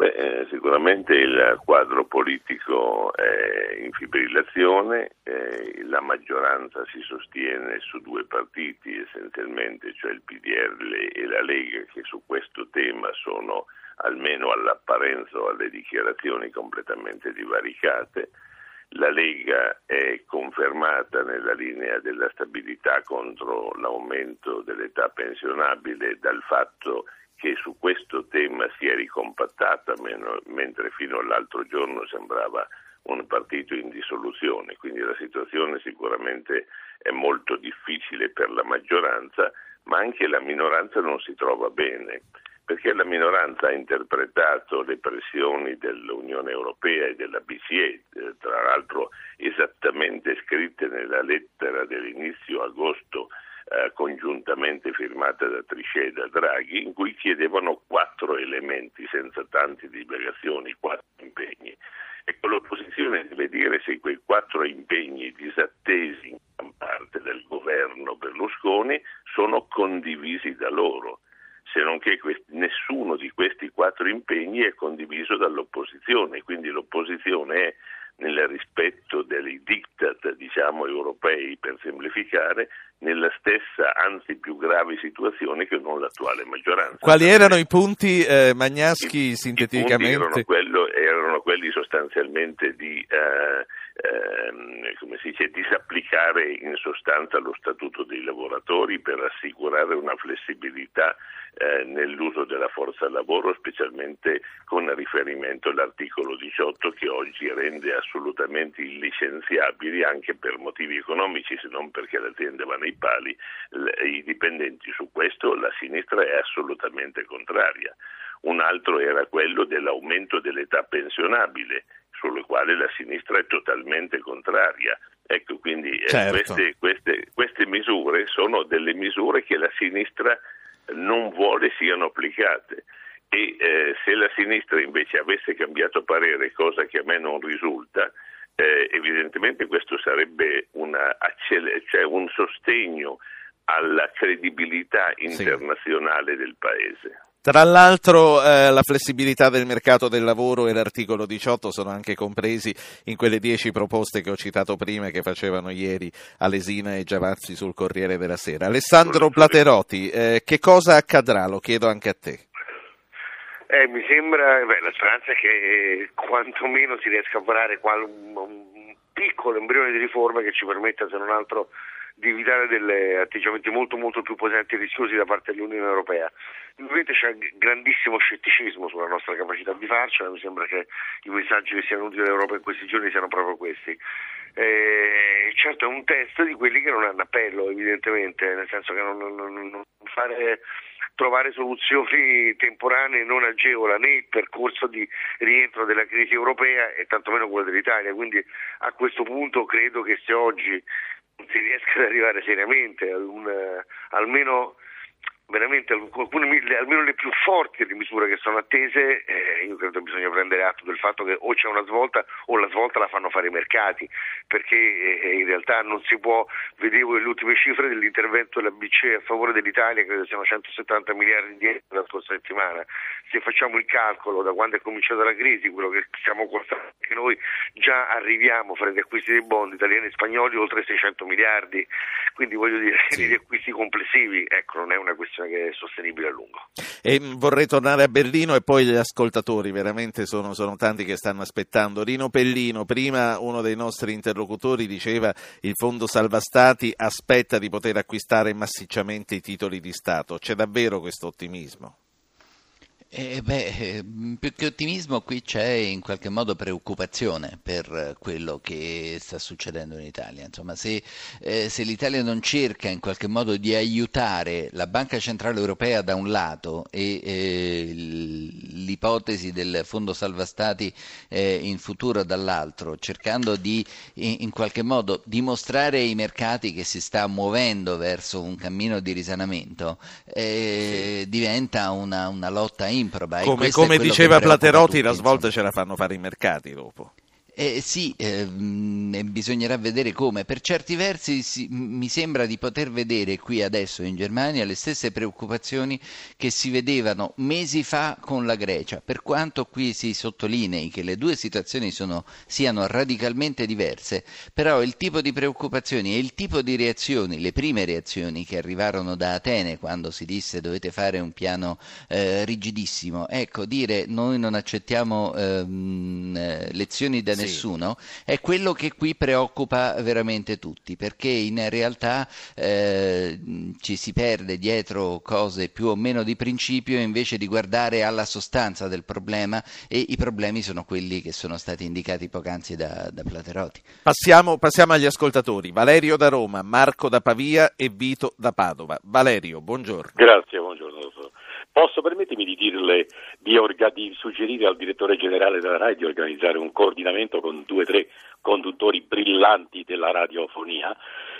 Speaker 8: Beh, eh, sicuramente il quadro politico è in fibrillazione, eh, la maggioranza si sostiene su due partiti essenzialmente, cioè il PDL e la Lega, che su questo tema sono almeno all'apparenza o alle dichiarazioni completamente divaricate. La Lega è confermata nella linea della stabilità contro l'aumento dell'età pensionabile dal fatto che che su questo tema si è ricompattata, mentre fino all'altro giorno sembrava un partito in dissoluzione, quindi la situazione sicuramente è molto difficile per la maggioranza, ma anche la minoranza non si trova bene, perché la minoranza ha interpretato le pressioni dell'Unione Europea e della BCE, eh, tra l'altro esattamente scritte nella lettera dell'inizio agosto eh, congiuntamente firmata da Trichet e da Draghi, in cui chiedevano quattro elementi senza tante divagazioni, quattro impegni. Ecco, l'opposizione deve dire se quei quattro impegni disattesi in gran parte del governo Berlusconi sono condivisi da loro se non che nessuno di questi quattro impegni è condiviso dall'opposizione, quindi l'opposizione è nel rispetto dei diktat diciamo, europei per semplificare, nella stessa, anzi più grave situazione che non l'attuale maggioranza.
Speaker 2: Quali erano i punti, eh, Magnaschi, I, sinteticamente?
Speaker 8: I erano, quello, erano, quelli sostanzialmente di, eh, eh, come si dice, disapplicare in sostanza lo statuto dei lavoratori per assicurare una flessibilità eh, nell'uso della forza lavoro, specialmente con riferimento all'articolo 18 che oggi rende assolutamente illicenziabili anche per motivi economici, se non perché le aziende vanno ai pali, i dipendenti. Su questo la sinistra è assolutamente contraria. Un altro era quello dell'aumento dell'età pensionabile, sulle quale la sinistra è totalmente contraria. Ecco, quindi eh, certo. queste, queste, queste misure sono delle misure che la sinistra non vuole siano applicate e eh, se la sinistra invece avesse cambiato parere, cosa che a me non risulta, eh, evidentemente questo sarebbe una, cioè un sostegno alla credibilità internazionale sì. del Paese.
Speaker 2: Tra l'altro eh, la flessibilità del mercato del lavoro e l'articolo 18 sono anche compresi in quelle 10 proposte che ho citato prima e che facevano ieri Alesina e Giavazzi sul Corriere della Sera. Alessandro Platerotti, eh, che cosa accadrà? Lo chiedo anche a te.
Speaker 9: Eh, mi sembra, beh, la speranza è che quantomeno si riesca a varare un, un piccolo embrione di riforma che ci permetta, se non altro, di evitare degli atteggiamenti molto molto più potenti e rischiosi da parte dell'Unione Europea. Ovviamente c'è grandissimo scetticismo sulla nostra capacità di farcela, mi sembra che i messaggi che siano utili all'Europa in questi giorni siano proprio questi. Eh, certo è un test di quelli che non hanno appello evidentemente, nel senso che non, non, non fare trovare soluzioni temporanee non agevola né il percorso di rientro della crisi europea e tantomeno quello dell'Italia, quindi a questo punto credo che se oggi si riesca ad arrivare seriamente ad un, almeno veramente alcune, almeno le più forti di misure che sono attese, eh, io credo che bisogna prendere atto del fatto che o c'è una svolta o la svolta la fanno fare i mercati, perché eh, in realtà non si può, vedevo le ultime cifre dell'intervento della BCE a favore dell'Italia, credo siano 170 miliardi di euro la scorsa settimana, se facciamo il calcolo da quando è cominciata la crisi, quello che stiamo constatando che noi già arriviamo fra gli acquisti dei bond italiani e spagnoli oltre 600 miliardi, quindi voglio dire, sì. gli acquisti complessivi, ecco, non è una questione un'operazione che è sostenibile a lungo.
Speaker 2: E vorrei tornare a Berlino e poi gli ascoltatori, veramente sono, sono tanti che stanno aspettando. Rino Pellino, prima uno dei nostri interlocutori diceva il Fondo Salva Stati aspetta di poter acquistare massicciamente i titoli di Stato. C'è davvero questo ottimismo?
Speaker 3: Eh beh, più che ottimismo qui c'è in qualche modo preoccupazione per quello che sta succedendo in Italia. Insomma, se, eh, se, l'Italia non cerca in qualche modo di aiutare la Banca Centrale Europea da un lato e eh, l'ipotesi del Fondo Salva Stati eh, in futuro dall'altro, cercando di in, in qualche modo dimostrare ai mercati che si sta muovendo verso un cammino di risanamento, eh, diventa una, una lotta in improba.
Speaker 2: Come, come diceva Platerotti, la svolta ce la fanno fare i mercati dopo.
Speaker 3: Eh, sì, eh, bisognerà vedere come. Per certi versi si, mi sembra di poter vedere qui adesso in Germania le stesse preoccupazioni che si vedevano mesi fa con la Grecia, per quanto qui si sottolinei che le due situazioni sono, siano radicalmente diverse, però il tipo di preoccupazioni e il tipo di reazioni, le prime reazioni che arrivarono da Atene quando si disse dovete fare un piano eh, rigidissimo, ecco, dire noi non accettiamo ehm, eh, lezioni da nessuno nessuno, è quello che qui preoccupa veramente tutti, perché in realtà eh, ci si perde dietro cose più o meno di principio invece di guardare alla sostanza del problema e i problemi sono quelli che sono stati indicati poc'anzi da, da Platerotti.
Speaker 2: Passiamo, passiamo agli ascoltatori. Valerio da Roma, Marco da Pavia e Vito da Padova. Valerio, buongiorno.
Speaker 10: Grazie, buongiorno. Posso permettermi di, dirle, di, orga, di, suggerire al direttore generale della RAI di organizzare un coordinamento con due o tre conduttori brillanti della radiofonia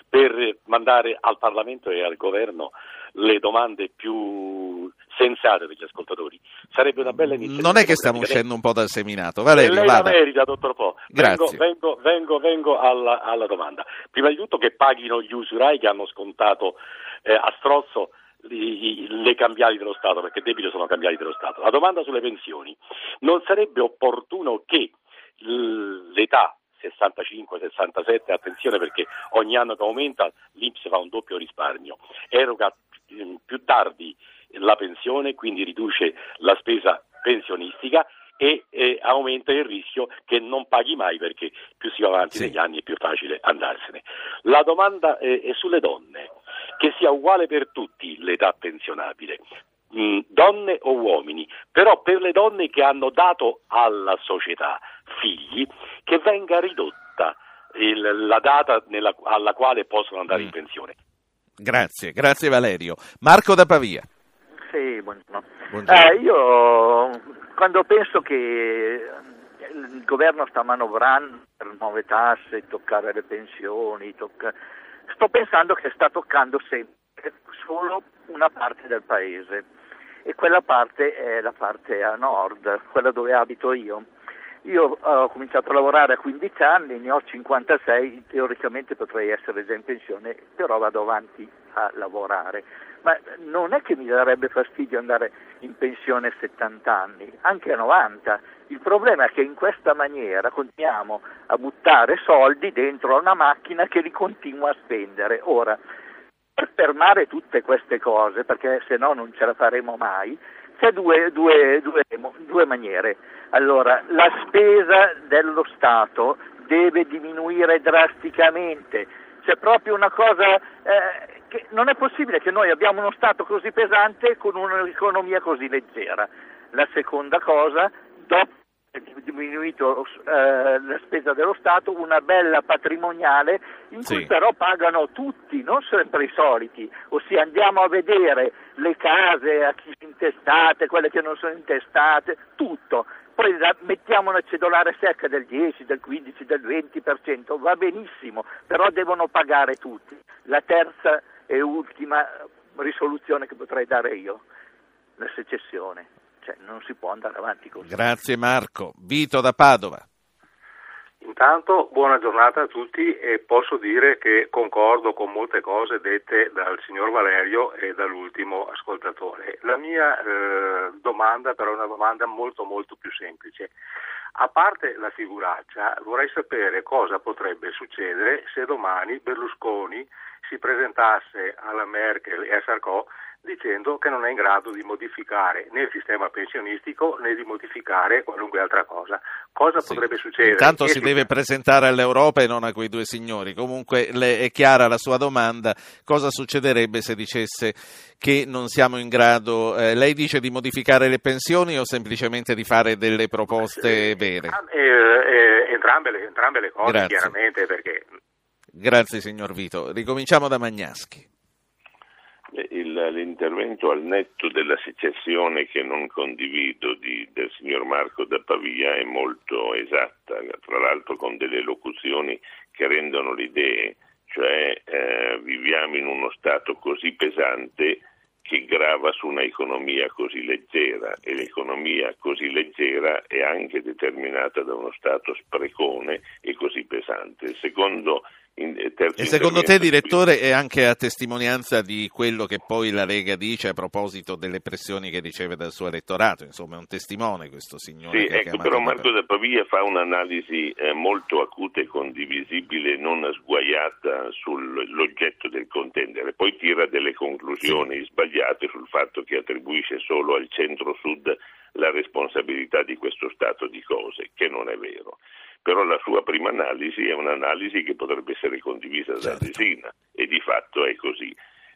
Speaker 10: per mandare al Parlamento e al Governo le domande più sensate degli ascoltatori. Sarebbe una bella iniziativa.
Speaker 2: Non è che stiamo uscendo un po' dal seminato, Valerio,
Speaker 10: lei
Speaker 2: vada.
Speaker 10: la merita, dottor Po.
Speaker 2: Grazie.
Speaker 10: Vengo, vengo, vengo, vengo alla, alla, domanda. Prima di tutto che paghino gli usurai che hanno scontato eh, a strozzo le cambiali dello Stato, perché debito sono cambiali dello Stato. La domanda sulle pensioni, non sarebbe opportuno che l'età 65-67, attenzione perché ogni anno che aumenta l'Inps fa un doppio risparmio, eroga mm, più tardi la pensione, quindi riduce la spesa pensionistica e, e, aumenta il rischio che non paghi mai perché più si va avanti sì. negli anni è più facile andarsene. La domanda è, è sulle donne che sia uguale per tutti l'età pensionabile, mm, donne o uomini, però per le donne che hanno dato alla società figli, che venga ridotta il, la data nella, alla quale possono andare mm. in pensione.
Speaker 2: Grazie, grazie Valerio. Marco da Pavia.
Speaker 11: Sì, buongiorno. buongiorno. Eh, io quando penso che il governo sta manovrando per nuove tasse, toccare le pensioni, tocca sto pensando che sta toccando sempre solo una parte del paese e quella parte è la parte a nord, quella dove abito io. Io ho cominciato a lavorare a 15 anni, ne ho 56, teoricamente potrei essere già in pensione, però vado avanti a lavorare. Ma non è che mi darebbe fastidio andare in pensione a 70 anni, anche a 90. Il problema è che in questa maniera continuiamo a buttare soldi dentro a una macchina che li continua a spendere. Ora, per fermare tutte queste cose, perché se no non ce la faremo mai, c'è due, due, due, due maniere. Allora, la spesa dello Stato deve diminuire drasticamente, c'è proprio una cosa eh, che non è possibile che noi abbiamo uno Stato così pesante con un'economia così leggera. La seconda cosa, dopo diminuito eh, la spesa dello Stato, una bella patrimoniale in cui sì. però pagano tutti, non sempre i soliti, ossia andiamo a vedere le case a chi sono intestate, quelle che non sono intestate, tutto. Poi mettiamo una cedolare secca del 10, del 15, del 20%, va benissimo, però devono pagare tutti. La terza e ultima risoluzione che potrei dare io, la secessione. Cioè, non si può andare avanti così.
Speaker 2: Grazie Marco. Vito da Padova.
Speaker 12: Intanto buona giornata a tutti e posso dire che concordo con molte cose dette dal signor Valerio e dall'ultimo ascoltatore. La mia eh, domanda però è una domanda molto molto più semplice. A parte la figuraccia, vorrei sapere cosa potrebbe succedere se domani Berlusconi si presentasse alla Merkel e a Sarko dicendo che non è in grado di modificare né il sistema pensionistico né di modificare qualunque altra cosa. Cosa
Speaker 2: Sì.
Speaker 12: potrebbe succedere?
Speaker 2: Intanto
Speaker 12: Che
Speaker 2: si deve presentare all'Europa e non a quei due signori. Comunque le- è chiara la sua domanda. Cosa succederebbe se dicesse che non siamo in grado, eh, lei dice di modificare le pensioni o semplicemente di fare delle proposte vere?
Speaker 12: Ah, eh, eh, entrambe, le, entrambe le cose,
Speaker 2: Grazie.
Speaker 12: chiaramente, perché
Speaker 2: Grazie signor Vito. Ricominciamo da Magnaschi.
Speaker 8: L'intervento al netto della secessione che non condivido di- del signor Marco da Pavia è molto esatta, tra l'altro con delle locuzioni che rendono le idee, cioè eh, viviamo in uno stato così pesante che grava su un'economia così leggera e l'economia così leggera è anche determinata da uno stato sprecone e così pesante. Secondo
Speaker 2: E secondo te, direttore, è anche a testimonianza di quello che poi la Lega dice a proposito delle pressioni che riceve dal suo elettorato? Insomma, è un testimone questo signore.
Speaker 8: Sì, ecco, però Marco da Pavia fa un'analisi eh, molto acuta e condivisibile, non sguaiata sull'oggetto del contendere, poi tira delle conclusioni sbagliate sul fatto che attribuisce solo al centro-sud la responsabilità di questo stato di cose, che non è vero. Però la sua prima analisi è un'analisi che potrebbe essere condivisa da
Speaker 2: Certo.
Speaker 8: Desina e di fatto è così.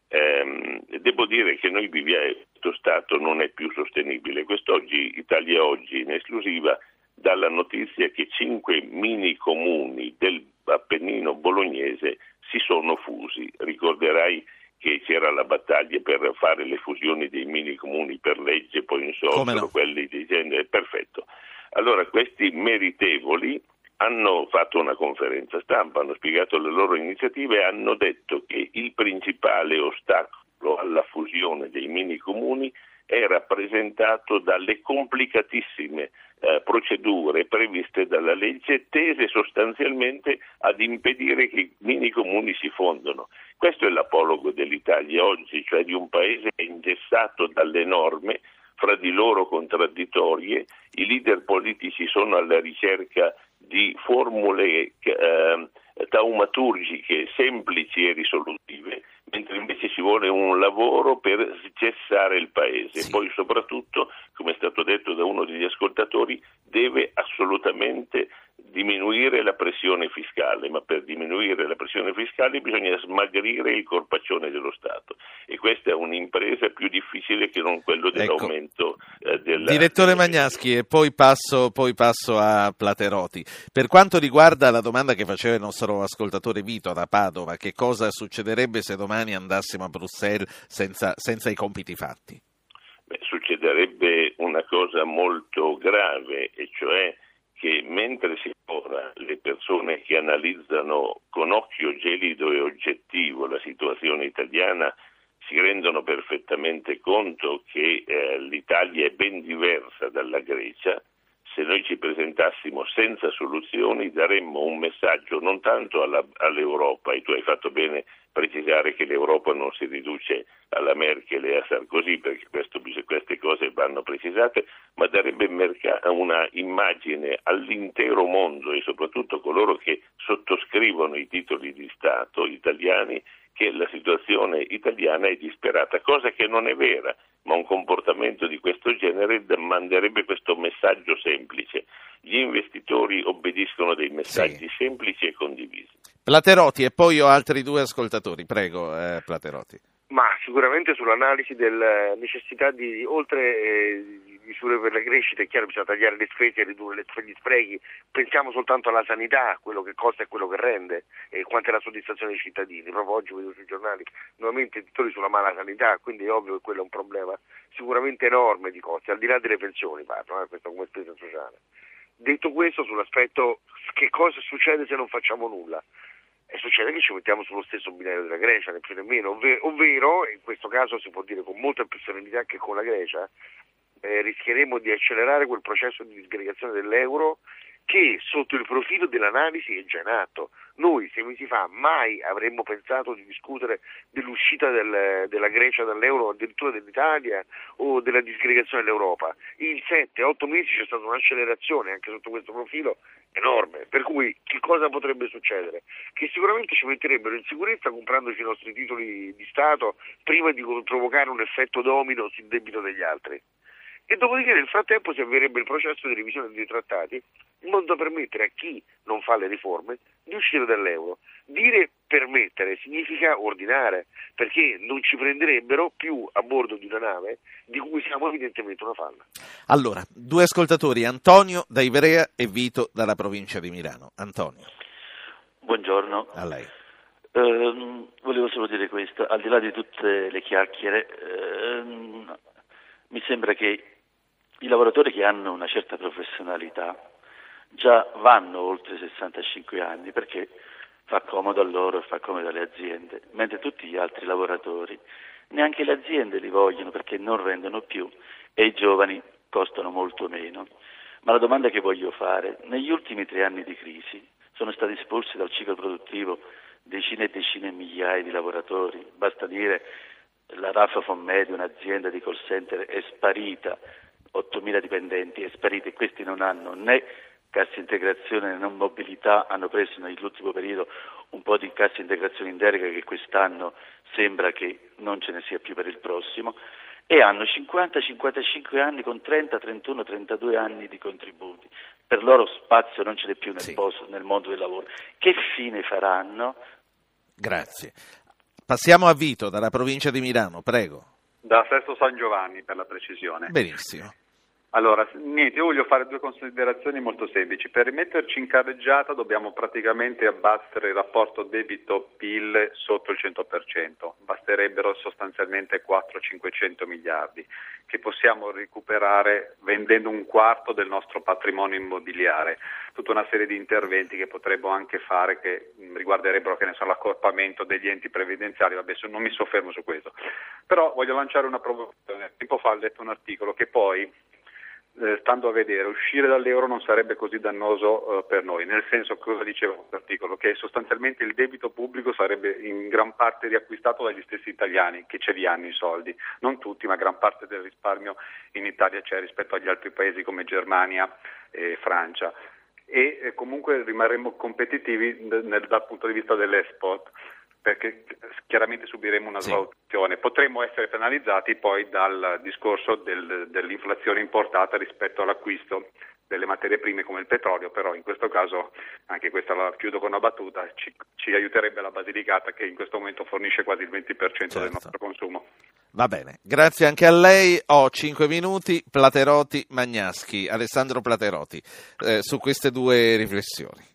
Speaker 8: Ehm, devo dire che noi viviamo, questo Stato non è più sostenibile. Quest'oggi, Italia Oggi, in esclusiva, dà la notizia che cinque mini comuni del Appennino bolognese si sono fusi. Ricorderai che c'era la battaglia per fare le fusioni dei mini comuni per legge, poi insorsero
Speaker 2: no?
Speaker 8: quelli di genere. Perfetto. Allora, questi meritevoli hanno fatto una conferenza stampa, hanno spiegato le loro iniziative e hanno detto che il principale ostacolo alla fusione dei mini comuni è rappresentato dalle complicatissime eh, procedure previste dalla legge tese sostanzialmente ad impedire che i mini comuni si fondano. Questo è l'apologo dell'Italia oggi, cioè di un paese ingessato dalle norme fra di loro contraddittorie, i leader politici sono alla ricerca di formule eh, taumaturgiche semplici e risolutive, mentre invece ci vuole un lavoro per cessare il paese.
Speaker 2: Sì.
Speaker 8: Poi soprattutto, come è stato detto da uno degli ascoltatori, deve assolutamente diminuire la pressione fiscale, ma per diminuire la pressione fiscale bisogna smagrire il corpaccione dello Stato e questa è un'impresa più difficile che non quello dell'aumento eh, della...
Speaker 2: Direttore Magnaschi, e poi passo, poi passo a Platerotti. Per quanto riguarda la domanda che faceva il nostro ascoltatore Vito da Padova, che cosa succederebbe se domani andassimo a Bruxelles senza, senza i compiti fatti?
Speaker 8: Beh, succederebbe una cosa molto grave, e cioè che mentre si ora le persone che analizzano con occhio gelido e oggettivo la situazione italiana si rendono perfettamente conto che eh, l'Italia è ben diversa dalla Grecia, se noi ci presentassimo senza soluzioni daremmo un messaggio non tanto alla, all'Europa, e tu hai fatto bene precisare che l'Europa non si riduce alla Merkel e a Sarkozy, perché questo, queste cose vanno precisate, ma darebbe una immagine all'intero mondo e soprattutto coloro che sottoscrivono i titoli di Stato italiani che la situazione italiana è disperata, cosa che non è vera, ma un comportamento di questo genere manderebbe questo messaggio semplice. Gli investitori obbediscono dei messaggi
Speaker 2: Sì.
Speaker 8: semplici e condivisi.
Speaker 2: Platerotti e poi ho altri due ascoltatori. Prego, eh, Platerotti.
Speaker 9: Ma sicuramente sull'analisi della necessità di, oltre eh, misure per la crescita, è chiaro bisogna tagliare le spese e ridurre gli sprechi, pensiamo soltanto alla sanità, quello che costa e quello che rende e quanta è la soddisfazione dei cittadini. Proprio oggi vedo sui giornali nuovamente titoli sulla mala sanità, quindi è ovvio che quello è un problema sicuramente enorme di costi, al di là delle pensioni parlo, eh, questo come spesa sociale. Detto questo, sull'aspetto che cosa succede se non facciamo nulla? E succede che ci mettiamo sullo stesso binario della Grecia, né più né meno, ovve- ovvero, in questo caso si può dire con molta più serenità che con la Grecia, eh, rischieremo di accelerare quel processo di disgregazione dell'euro che sotto il profilo dell'analisi è già in atto. Noi sei mesi fa mai avremmo pensato di discutere dell'uscita del- della Grecia dall'euro, addirittura dell'Italia o della disgregazione dell'Europa. In 7-8 mesi c'è stata un'accelerazione anche sotto questo profilo enorme, per cui che cosa potrebbe succedere? Che sicuramente ci metterebbero in sicurezza comprandoci i nostri titoli di Stato prima di provocare un effetto domino sul debito degli altri e dopodiché nel frattempo si avvierebbe il processo di revisione dei trattati in modo da permettere a chi non fa le riforme di uscire dall'euro. Dire permettere significa ordinare, perché non ci prenderebbero più a bordo di una nave di cui siamo evidentemente una falla.
Speaker 2: Allora, due ascoltatori, Antonio da Ivrea e Vito dalla provincia di Milano. Antonio.
Speaker 13: Buongiorno.
Speaker 2: A lei.
Speaker 13: Uh, volevo solo dire questo, al di là di tutte le chiacchiere, uh, mi sembra che i lavoratori che hanno una certa professionalità già vanno oltre i 65 anni perché fa comodo a loro e fa comodo alle aziende, mentre tutti gli altri lavoratori neanche le aziende li vogliono perché non rendono più e i giovani costano molto meno. Ma la domanda che voglio fare, negli ultimi tre anni di crisi sono stati espulsi dal ciclo produttivo decine e decine di migliaia di lavoratori, basta dire la Rafa Fonmedi, un'azienda di call center, è sparita 8.000 dipendenti è sparita e questi non hanno né cassa integrazione né mobilità, hanno preso nell'ultimo periodo un po' di cassa integrazione in delega che quest'anno sembra che non ce ne sia più per il prossimo e hanno 50, 55 anni con 30, 31, 32 anni di contributi. Per loro spazio non ce n'è più nel, sì. posto, nel mondo del lavoro. Che fine faranno?
Speaker 2: Grazie. Passiamo a Vito dalla provincia di Milano, prego.
Speaker 14: Da Sesto San Giovanni per la precisione.
Speaker 2: Benissimo.
Speaker 14: Allora, niente, io voglio fare due considerazioni molto semplici. Per rimetterci in carreggiata dobbiamo praticamente abbattere il rapporto debito-PIL sotto il 100%, basterebbero sostanzialmente 400-500 miliardi che possiamo recuperare vendendo un quarto del nostro patrimonio immobiliare. Tutta una serie di interventi che potremmo anche fare che riguarderebbero che ne so, l'accorpamento degli enti previdenziali, vabbè non mi soffermo su questo. Però voglio lanciare una provocazione. Tempo fa ho letto un articolo che poi eh, stando a vedere, uscire dall'euro non sarebbe così dannoso eh, per noi, nel senso cosa diceva l'articolo? Che sostanzialmente il debito pubblico sarebbe in gran parte riacquistato dagli stessi italiani che ce li hanno i soldi, non tutti, ma gran parte del risparmio in Italia c'è rispetto agli altri paesi come Germania e Francia. E eh, comunque rimarremo competitivi nel, dal punto di vista dell'export perché chiaramente subiremo una svalutazione. Sì. Potremmo essere penalizzati poi dal discorso del, dell'inflazione importata rispetto all'acquisto delle materie prime come il petrolio, però in questo caso, anche questa la chiudo con una battuta, ci, ci aiuterebbe la Basilicata che in questo momento fornisce quasi il 20% certo. del nostro consumo.
Speaker 2: Va bene, grazie anche a lei. Ho 5 minuti, Platerotti, Magnaschi, Alessandro Platerotti, eh, su queste due riflessioni.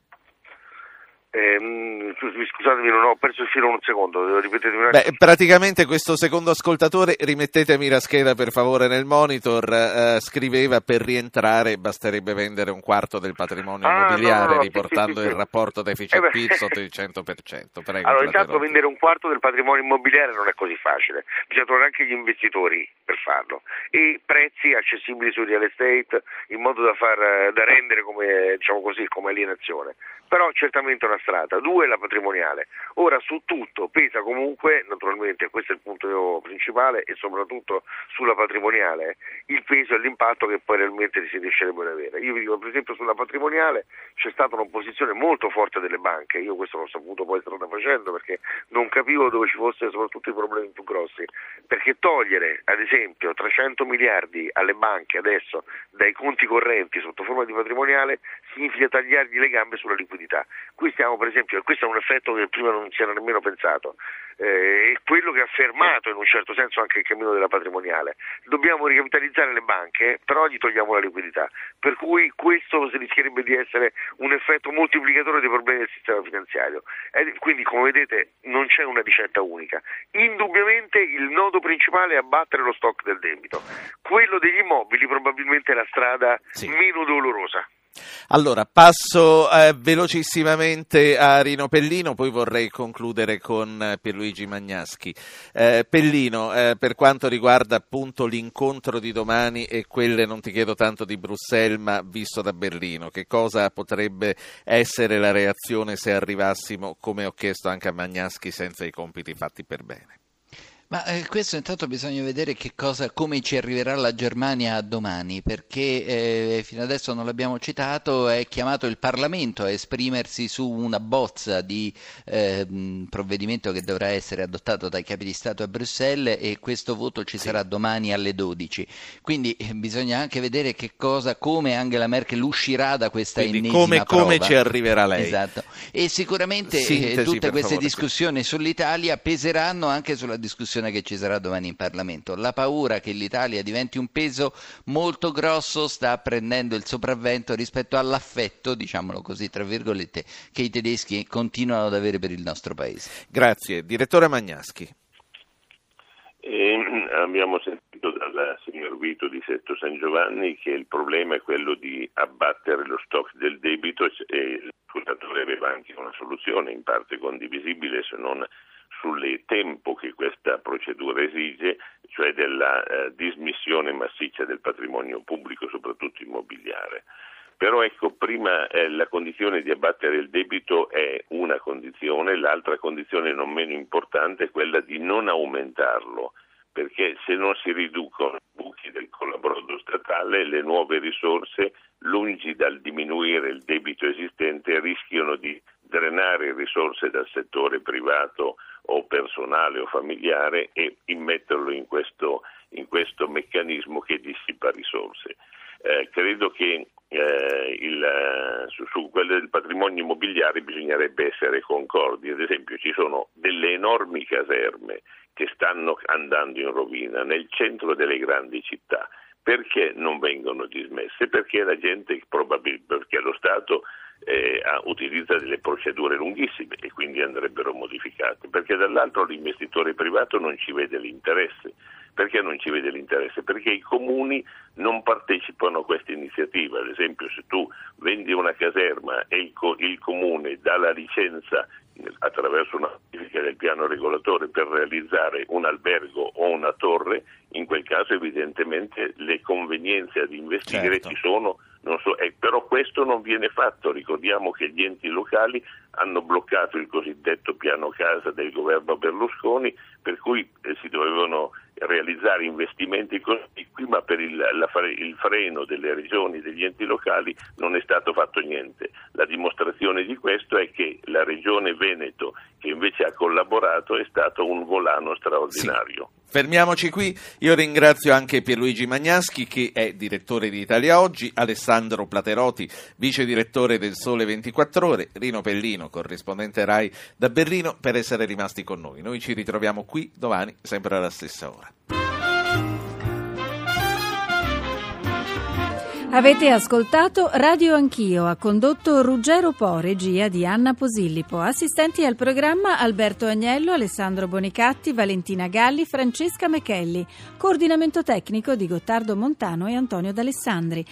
Speaker 9: Eh, scusatemi, non ho perso il filo un secondo, ripetetemi un
Speaker 2: Beh, praticamente questo secondo ascoltatore, rimettetemi la scheda per favore nel monitor, eh, scriveva per rientrare basterebbe vendere un quarto del patrimonio ah, immobiliare no, no, no, riportando sì, sì, il sì. rapporto deficit-PIL eh sotto il 100%. Prego,
Speaker 9: allora, intanto vendere un quarto del patrimonio immobiliare non è così facile, bisogna trovare anche gli investitori per farlo e prezzi accessibili sul real estate in modo da, far, da rendere come, diciamo così, come alienazione però certamente una strada. Due, la patrimoniale. Ora su tutto pesa comunque, naturalmente questo è il punto principale e soprattutto sulla patrimoniale, il peso e l'impatto che poi realmente si riuscirebbe ad avere. Io vi dico per esempio sulla patrimoniale c'è stata un'opposizione molto forte delle banche, io questo l'ho saputo poi strada facendo perché non capivo dove ci fossero soprattutto i problemi più grossi, perché togliere ad esempio 300 miliardi alle banche adesso dai conti correnti sotto forma di patrimoniale significa tagliargli le gambe sulla liquidità. Qui stiamo per esempio, questo è un effetto che prima non si era nemmeno pensato, eh, è quello che ha fermato in un certo senso anche il cammino della patrimoniale. Dobbiamo ricapitalizzare le banche, però gli togliamo la liquidità, per cui questo rischierebbe di essere un effetto moltiplicatore dei problemi del sistema finanziario. Eh, quindi come vedete non c'è una ricetta unica. Indubbiamente il nodo principale è abbattere lo stock del debito. Quello degli immobili probabilmente è la strada sì. meno dolorosa.
Speaker 2: Allora, passo eh, velocissimamente a Rino Pellino, poi vorrei concludere con eh, Pierluigi Magnaschi. Eh, Pellino, eh, per quanto riguarda appunto l'incontro di domani e quelle, non ti chiedo tanto di Bruxelles, ma visto da Berlino, che cosa potrebbe essere la reazione se arrivassimo, come ho chiesto anche a Magnaschi, senza i compiti fatti per bene?
Speaker 3: Ma eh, questo intanto bisogna vedere che cosa, come ci arriverà la Germania domani, perché eh, fino adesso non l'abbiamo citato, è chiamato il Parlamento a esprimersi su una bozza di eh, provvedimento che dovrà essere adottato dai capi di Stato a Bruxelles e questo voto ci sarà domani alle 12. Quindi eh, bisogna anche vedere che cosa, come Angela Merkel uscirà da questa
Speaker 2: Quindi
Speaker 3: ennesima
Speaker 2: come,
Speaker 3: prova.
Speaker 2: come ci arriverà lei?
Speaker 3: Esatto. E sicuramente eh,
Speaker 2: Sintesi,
Speaker 3: tutte queste
Speaker 2: favore,
Speaker 3: discussioni sull'Italia peseranno anche sulla discussione che ci sarà domani in Parlamento. La paura che l'Italia diventi un peso molto grosso sta prendendo il sopravvento rispetto all'affetto, diciamolo così, tra virgolette, che i tedeschi continuano ad avere per il nostro paese.
Speaker 2: Grazie. Direttore Magnaschi.
Speaker 8: E abbiamo sentito dal signor Vito di Setto San Giovanni che il problema è quello di abbattere lo stock del debito e l'ascoltatore aveva anche una soluzione in parte condivisibile se non sul tempo che questa procedura esige, cioè della eh, dismissione massiccia del patrimonio pubblico, soprattutto immobiliare. Però ecco, prima eh, la condizione di abbattere il debito è una condizione, l'altra condizione non meno importante è quella di non aumentarlo, perché se non si riducono i buchi del collaborodo statale, le nuove risorse, lungi dal diminuire il debito esistente, rischiano di drenare risorse dal settore privato o personale o familiare e immetterlo in questo, in questo meccanismo che dissipa risorse. Eh, credo che eh, il, su, su quello del patrimonio immobiliare bisognerebbe essere concordi, ad esempio ci sono delle enormi caserme che stanno andando in rovina nel centro delle grandi città. Perché non vengono dismesse? Perché la gente, probabilmente, perché lo Stato eh, utilizza delle procedure lunghissime e quindi andrebbero modificate, perché dall'altro l'investitore privato non ci vede l'interesse. Perché non ci vede l'interesse? Perché i comuni non partecipano a questa iniziativa. Ad esempio, se tu vendi una caserma e il, co- il comune dà la licenza attraverso una modifica del piano regolatore per realizzare un albergo o una torre, in quel caso evidentemente le convenienze ad investire
Speaker 2: Certo.
Speaker 8: ci sono, so, eh, però questo non viene fatto. Ricordiamo che gli enti locali hanno bloccato il cosiddetto piano casa del governo Berlusconi, per cui eh, si dovevano realizzare investimenti cospicui, ma per il, la il freno delle regioni e degli enti locali non è stato fatto niente. La dimostrazione di questo è che la regione Veneto, che invece ha collaborato, è stato un volano straordinario.
Speaker 2: Fermiamoci qui, io ringrazio anche Pierluigi Magnaschi che è direttore di Italia Oggi, Alessandro Plateroti, vice direttore del Sole 24 Ore, Rino Pellino, corrispondente RAI da Berlino, per essere rimasti con noi. Noi ci ritroviamo qui domani, sempre alla stessa ora.
Speaker 15: Avete ascoltato Radio Anch'io, ha condotto Ruggero Po, regia di Anna Posillipo, assistenti al programma Alberto Agnello, Alessandro Bonicatti, Valentina Galli, Francesca Mechelli, coordinamento tecnico di Gottardo Montano e Antonio D'Alessandri.